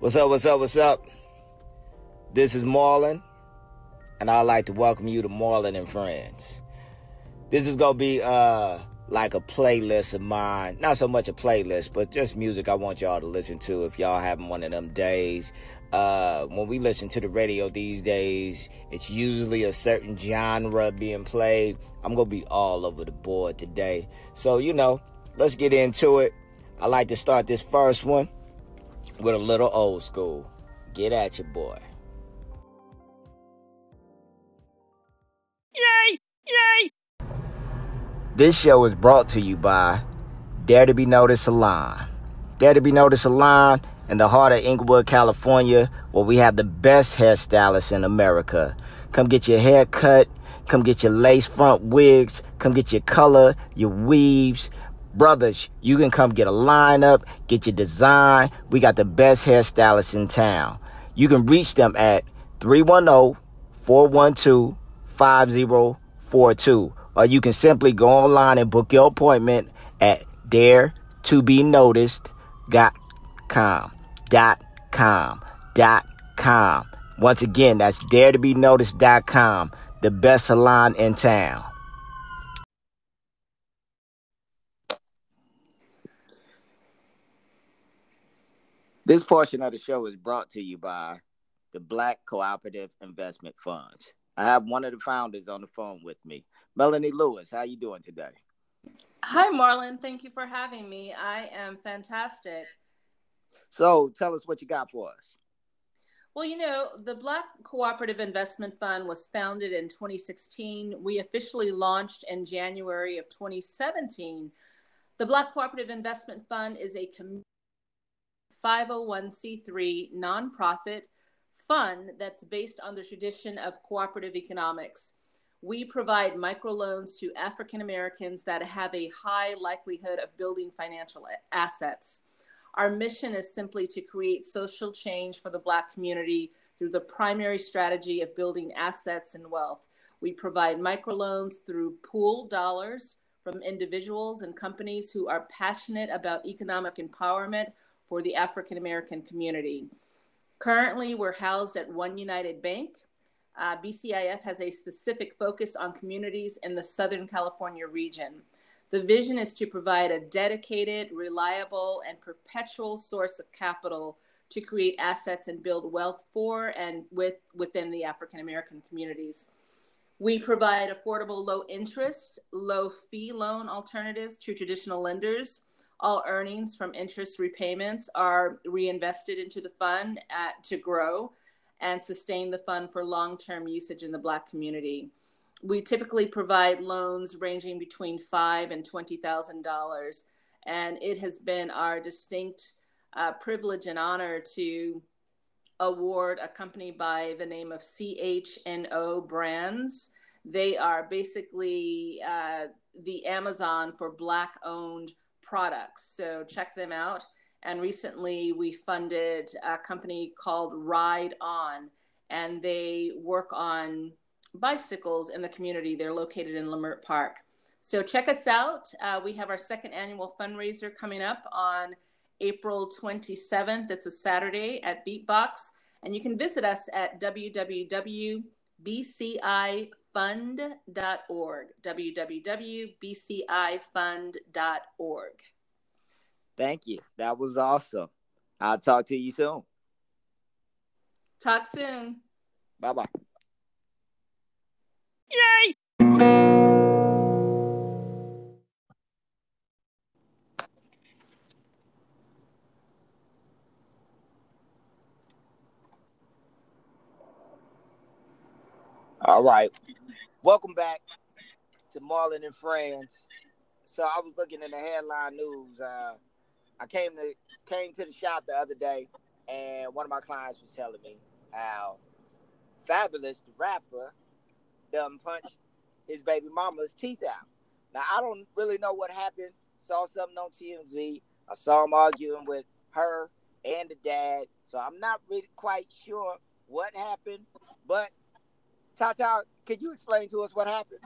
What's up, what's up, what's up? This is Marlon, and I'd like to welcome you to Marlon and Friends. This is gonna be uh like a playlist of mine. Not so much a playlist, but just music I want y'all to listen to if y'all having one of them days. Uh, when we listen to the radio these days, it's usually a certain genre being played. I'm gonna be all over the board today. So, you know, let's get into it. I like to start this first one with a little old school. Get at your boy. Yay! Yay! This show is brought to you by Dare to Be Noticed Salon. Dare to Be Noticed Salon in the heart of Inglewood, California, where we have the best hairstylists in America. Come get your hair cut. Come get your lace front wigs. Come get your color, your weaves Brothers, you can come get a lineup, get your design. We got the best hairstylists in town. You can reach them at 310 412 5042. Or you can simply go online and book your appointment at dare to be noticed dot com dot com dot com. Once again, that's dare to be noticed dot com, the best salon in town. This portion of the show is brought to you by the Black Cooperative Investment Funds. I have one of the founders on the phone with me, Melanie Lewis. How are you doing today? Hi, Marlon. Thank you for having me. I am fantastic. So, tell us what you got for us. Well, you know, the Black Cooperative Investment Fund was founded in 2016. We officially launched in January of 2017. The Black Cooperative Investment Fund is a community 501c3 nonprofit fund that's based on the tradition of cooperative economics. We provide microloans to African Americans that have a high likelihood of building financial assets. Our mission is simply to create social change for the Black community through the primary strategy of building assets and wealth. We provide microloans through pool dollars from individuals and companies who are passionate about economic empowerment for the African American community. Currently, we're housed at One United Bank. Uh, BCIF has a specific focus on communities in the Southern California region. The vision is to provide a dedicated, reliable, and perpetual source of capital to create assets and build wealth for and with within the African American communities. We provide affordable low interest, low fee loan alternatives to traditional lenders all earnings from interest repayments are reinvested into the fund at, to grow and sustain the fund for long term usage in the Black community. We typically provide loans ranging between five and twenty thousand dollars, and it has been our distinct uh, privilege and honor to award a company by the name of CHNO Brands. They are basically uh, the Amazon for Black owned products. So check them out. And recently we funded a company called Ride On, and they work on bicycles in the community. They're located in Leimert Park. So check us out. Uh, we have our second annual fundraiser coming up on April 27th. It's a Saturday at Beatbox. And you can visit us at www.bci bcifund.org, www.bcifund.org. Thank you. That was awesome. I'll talk to you soon. Talk soon. Bye bye. Yay! All right. Welcome back to Marlon and Friends. So I was looking in the headline news. Uh, I came to came to the shop the other day, and one of my clients was telling me how Fabolous the rapper, done punched his baby mama's teeth out. Now I don't really know what happened. Saw something on TMZ. I saw him arguing with her and the dad. So I'm not really quite sure what happened, but Tata, can you explain to us what happened?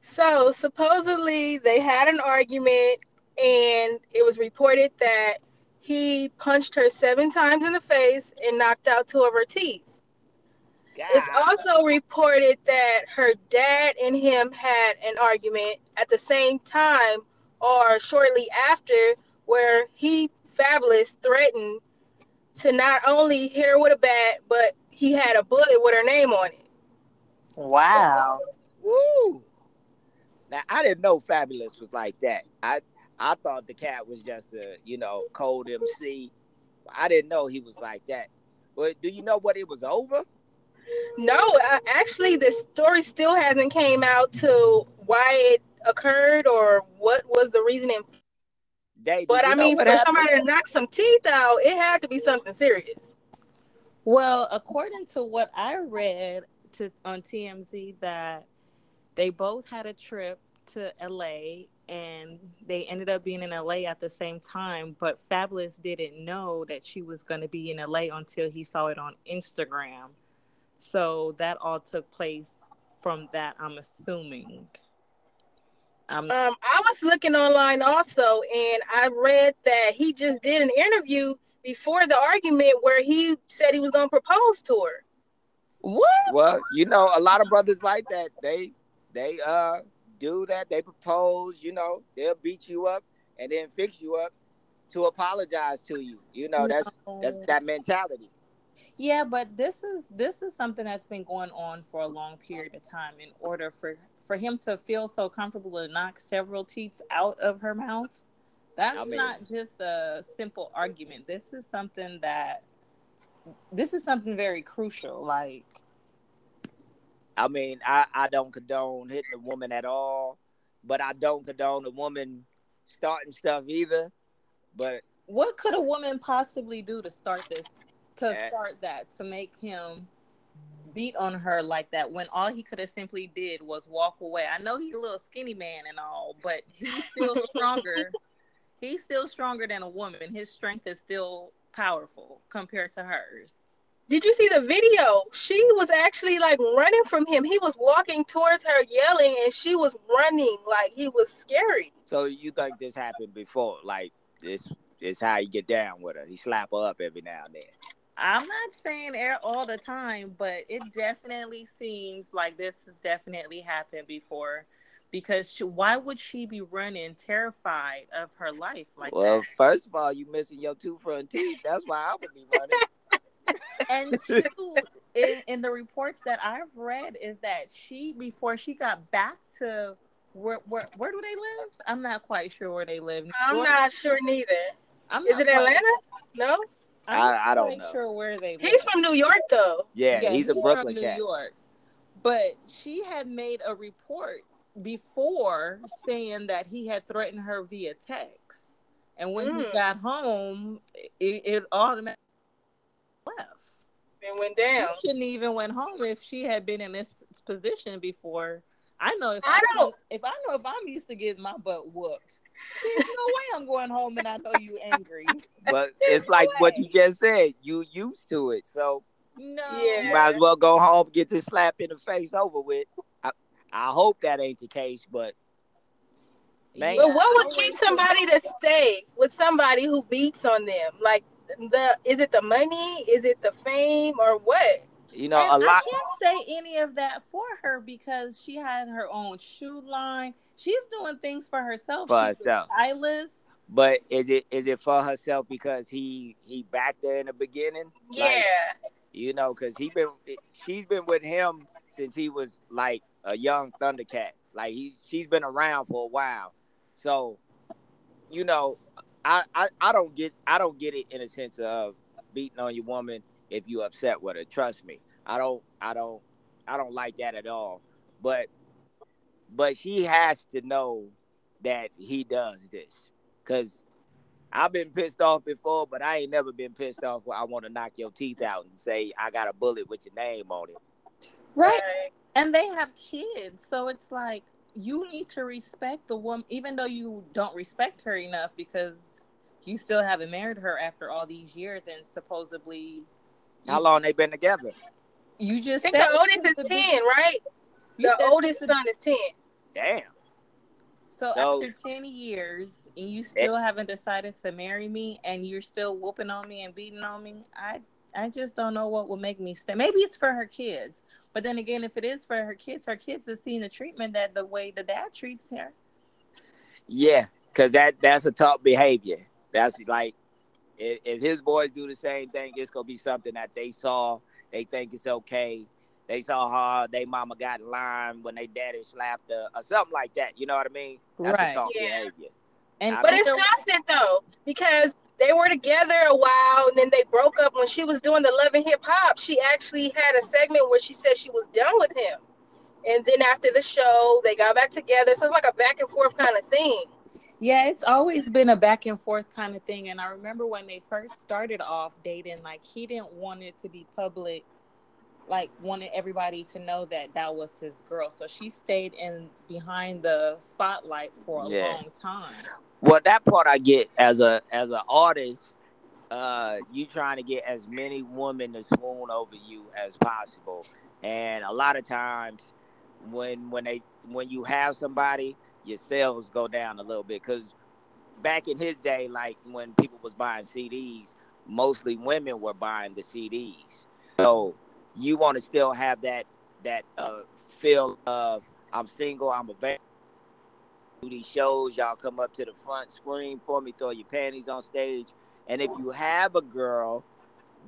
So supposedly they had an argument, and it was reported that he punched her seven times in the face and knocked out two of her teeth. God. It's also reported that her dad and him had an argument at the same time or shortly after, where he, Fabolous, threatened to not only hit her with a bat, but he had a bullet with her name on it. Wow. Woo. Now I didn't know Fabolous was like that. I I thought the cat was just a you know cold MC. I didn't know he was like that. But do you know what it was over? No, uh, actually, the story still hasn't came out to why it occurred or what was the reasoning. They, But I mean, for happened? somebody to knock some teeth out, it had to be something serious. Well, according to what I read to on TMZ, that they both had a trip to LA and they ended up being in LA at the same time. But Fabolous didn't know that she was going to be in LA until he saw it on Instagram. So that all took place from that. I'm assuming. Um, Um, I was looking online also, and I read that he just did an interview before the argument where he said he was going to propose to her. What? Well, you know, a lot of brothers like that. They they uh do that. They propose. You know, they'll beat you up and then fix you up to apologize to you. You know, that's that's that mentality. Yeah, but this is this is something that's been going on for a long period of time. In order for for him to feel so comfortable to knock several teats out of her mouth, that's I mean- not just a simple argument. This is something that this is something very crucial. Like, I mean, I, I don't condone hitting a woman at all, but I don't condone a woman starting stuff either. But what could a woman possibly do to start this? To Eh. start that to make him beat on her like that when all he could have simply did was walk away. I know he's a little skinny man and all, but he's still stronger. he's still stronger than a woman. His strength is still powerful compared to hers. Did you see the video? She was actually like running from him. He was walking towards her yelling, and she was running like he was scary. so you think this happened before? Like this is how you get down with her. He slap her up every now and then. I'm not saying air all the time, but it definitely seems like this has definitely happened before. Because she, why would she be running terrified of her life like well, that? first of all, you missing your two front teeth. That's why I would be running. And two, in, in the reports that I've read, is that she before she got back to where where where do they live? I'm not quite sure where they live. I'm not sure neither. I'm Is it quite- Atlanta? No, I'm I- I don't know. sure where they live. he's from New York though. Yeah, he's a from Brooklyn New cat. York. But she had made a report before saying that he had threatened her via text. And when he Mm. got home, it, it automatically left. And went down. She shouldn't even went home if she had been in this position before. I know if I I, don't- if I know if I'm used to getting my butt whooped, there's no way I'm going home and I know you angry. But it's like what you just said. You used to it, so No. Yeah. you might as well go home get this slap in the face over with. I, I hope that ain't the case, but Man. But what would keep somebody to stay with somebody who beats on them? Like the is it the money? Is it the fame or what? you know, And a lot. I can't say any of that for her because she had her own shoe line. She's doing things for herself. For She's herself. a stylist. But is it is it for herself because he he backed her in the beginning? Yeah. Like, you know, because he been she's been with him since he was like a young Thundercat. Like he she's been around for a while. So, you know, I, I I don't get I don't get it in a sense of beating on your woman if you upset with her. Trust me, I don't I don't I don't like that at all. But but she has to know that he does this because I've been pissed off before, but I ain't never been pissed off where I want to knock your teeth out and say I got a bullet with your name on it. Right. And they have kids. So it's like you need to respect the woman, even though you don't respect her enough because you still haven't married her after all these years and supposedly How long they been together? you I just think said the oldest since is the ten, right? You The oldest since son is ten. Damn. So, So- after 10 years, and you eh. still haven't decided to marry me and you're still whooping on me and beating on me, I I just don't know what will make me stay. Maybe it's for her kids. But then again, if it is for her kids, her kids are seeing the treatment that the way the dad treats her. Yeah, because that that's a tough behavior. That's like if, if his boys do the same thing, it's gonna be something that they saw. They think it's okay. They saw how they mama got in line when they daddy slapped her or something like that. You know what I mean? That's Right. a tough Yeah. behavior. And I But mean- it's constant though, because they were together a while and then they broke up when she was doing the Love and Hip Hop. She actually had a segment where she said she was done with him. And then after the show, they got back together. So it's like a back and forth kind of thing. Yeah, it's always been a back and forth kind of thing. And I remember when they first started off dating, like he didn't want it to be public, like wanted everybody to know that that was his girl. So she stayed in behind the spotlight for a Yeah. long time. Well, that part I get as a as an artist. Uh, you trying to get as many women to swoon over you as possible, and a lot of times when when they when you have somebody, your sales go down a little bit because back in his day, like when people was buying CDs, mostly women were buying the CDs. So you want to still have that that uh, feel of I'm single, I'm available do these shows, y'all come up to the front, scream for me, throw your panties on stage. And if you have a girl,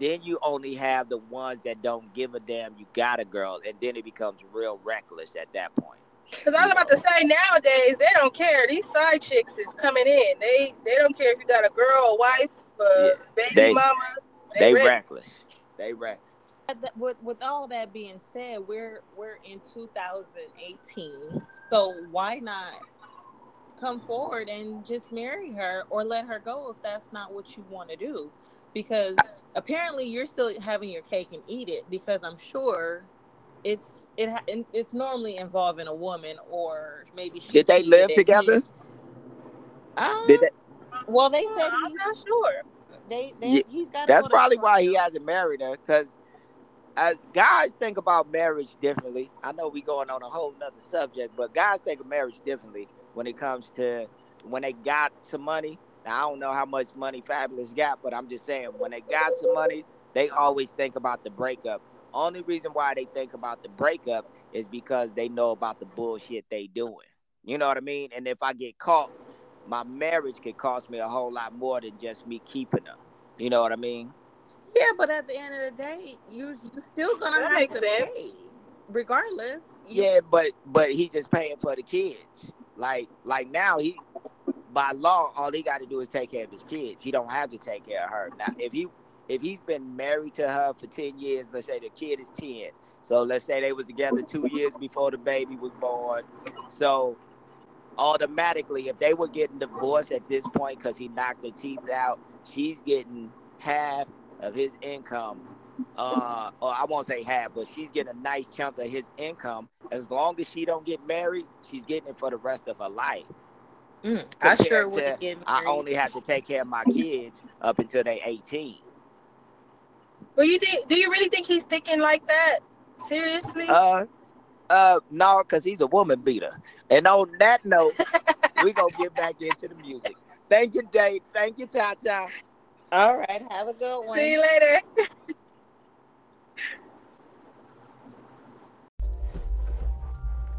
then you only have the ones that don't give a damn you got a girl, and then it becomes real reckless at that point. Because I was about to say nowadays they don't care. These side chicks is coming in. They they don't care if you got a girl, a wife, a Yeah, baby they- mama. They ready. reckless. They reckless. With, with all that being said, we're we're in 2018, so why not come forward and just marry her or let her go if that's not what you want to do? Because apparently you're still having your cake and eat it. Because I'm sure it's it it's normally involving a woman or maybe she Did they live together? Um, Did they, well, they said I'm not sure. they, they Yeah, he's got. that's probably why he hasn't married her. Because uh, guys think about marriage differently. I know we're going on a whole nother subject, but guys think of marriage differently when it comes to when they got some money. Now, I don't know how much money Fabolous got, but I'm just saying when they got some money, they always think about the breakup. Only reason why they think about the breakup is because they know about the bullshit they doing. You know what I mean? And if I get caught, my marriage could cost me a whole lot more than just me keeping her. You know what I mean? Yeah, but at the end of the day, you you still gonna That have makes to sense. pay, regardless. You- Yeah, but but he just paying for the kids. Like like now he by law all he got to do is take care of his kids. He don't have to take care of her. Now if he if he's been married to her for ten years, let's say the kid is ten. So let's say they was together two years before the baby was born. So automatically, if they were getting divorced at this point because he knocked her teeth out, she's getting half of his income. Uh, or I won't say half, but she's getting a nice chunk of his income. As long as she don't get married, she's getting it for the rest of her life. Mm, I sure wouldn't get I only have to take care of my kids up until they 18. But you think? Do you really think he's thinking like that? Seriously? Uh, uh, no, because he's a woman beater. And on that note, we gonna get back into the music. Thank you, Dave. Thank you, Tata. All right, have a good one. See you later.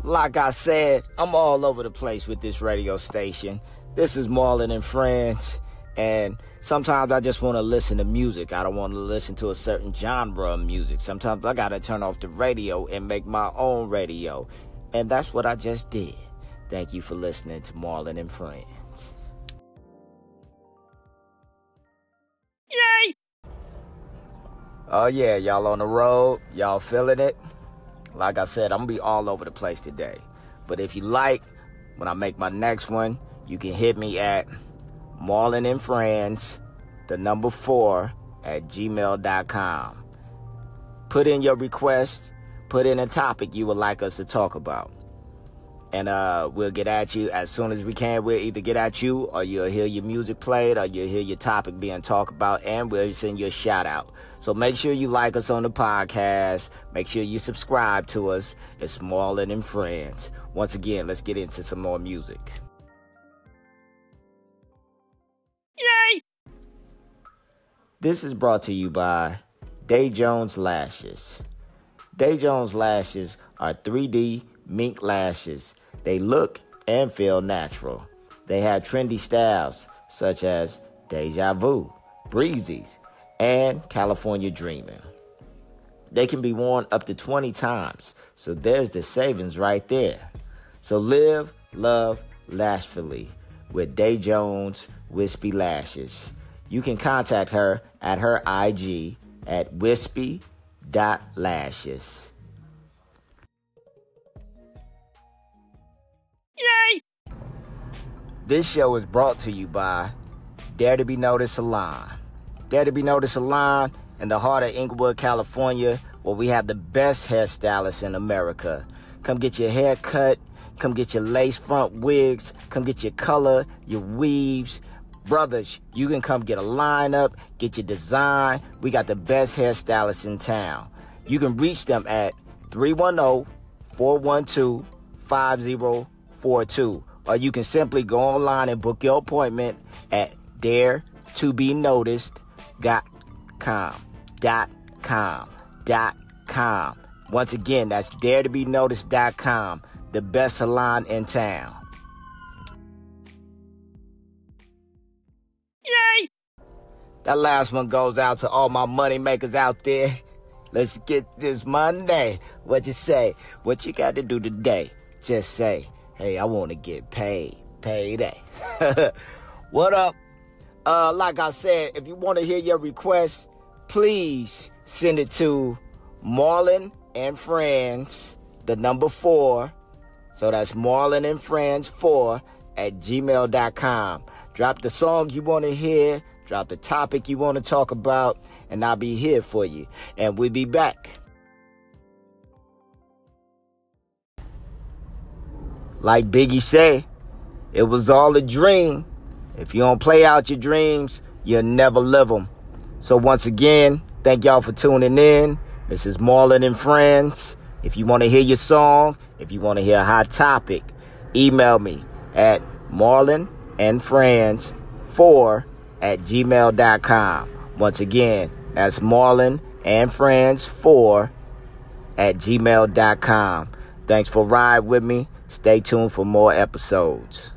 Like I said, I'm all over the place with this radio station. This is Marlon and Friends, and sometimes I just want to listen to music. I don't want to listen to a certain genre of music. Sometimes I got to turn off the radio and make my own radio. And that's what I just did. Thank you for listening to Marlon and Friends. Yay! Oh yeah, y'all on the road, y'all feeling it? Like I said, I'm gonna be all over the place today. But if you like, when I make my next one, you can hit me at Marlon and Friends, the number four at gmail.com. Put in your request, put in a topic you would like us to talk about and uh, we'll get at you as soon as we can. We'll either get at you, or you'll hear your music played, or you'll hear your topic being talked about, and we'll send you a shout out. So make sure you like us on the podcast. Make sure you subscribe to us. It's Marlon than Friends. Once again, let's get into some more music. Yay! This is brought to you by Day Jones Lashes. Day Jones Lashes are 3D mink lashes they look and feel natural. They have trendy styles such as Deja Vu, Breezy's, and California Dreaming. They can be worn up to 20 times, so there's the savings right there. So live, love, lashfully with Day Jones Wispy Lashes. You can contact her at her IG at wispy.lashes. This show is brought to you by Dare to Be Noticed Salon. Dare to Be Noticed Salon in the heart of Inglewood, California, where we have the best hairstylists in America. Come get your hair cut, come get your lace front wigs, come get your color, your weaves. Brothers, you can come get a lineup, get your design. We got the best hairstylists in town. You can reach them at 310 412 5042. Or you can simply go online and book your appointment at daretobenoticed.com. Dot com. Dot com. dot com Once again, that's daretobenoticed.com. The best salon in town. Yay! That last one goes out to all my money makers out there. Let's get this Monday. What you say? What you got to do today? Just say, hey, I want to get paid. Payday. what up? Uh, like I said, if you want to hear your request, please send it to Marlon and Friends, the number four. So that's Marlon and Friends four at gmail.com. Drop the song you want to hear, drop the topic you want to talk about, and I'll be here for you. And we'll be back. Like Biggie said, it was all a dream. If you don't play out your dreams, you'll never live them. So once again, thank y'all for tuning in. This is Marlon and Friends. If you want to hear your song, if you want to hear a hot topic, email me at Marlon and Friends 4 at gmail.com. Once again, that's Marlon and Friends 4 at gmail.com. Thanks for riding with me. Stay tuned for more episodes.